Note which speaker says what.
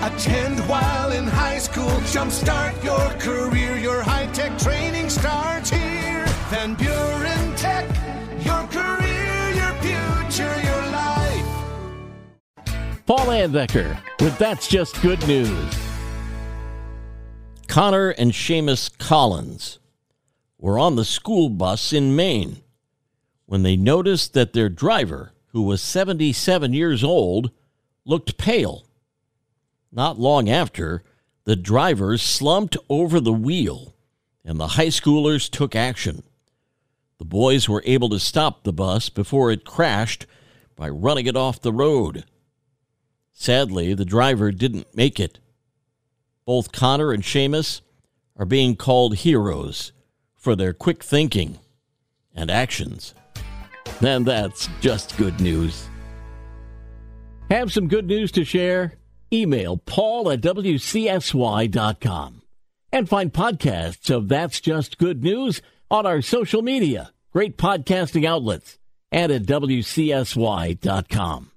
Speaker 1: Attend while in high school. Jumpstart your career. Your high tech training starts here. Van Buren Tech. Your career, your future, your life.
Speaker 2: Paul Layendecker with That's Just Good News. Connor and Seamus Collins were on the school bus in Maine when they noticed that their driver, who was 77 years old, looked pale. Not long after, the driver slumped over the wheel and the high schoolers took action. The boys were able to stop the bus before it crashed by running it off the road. Sadly, the driver didn't make it. Both Connor and Seamus are being called heroes for their quick thinking and actions. And that's just good news. Have some good news to share? Email paul at wcsy.com and find podcasts of That's Just Good News on our social media, great podcasting outlets, and at wcsy.com.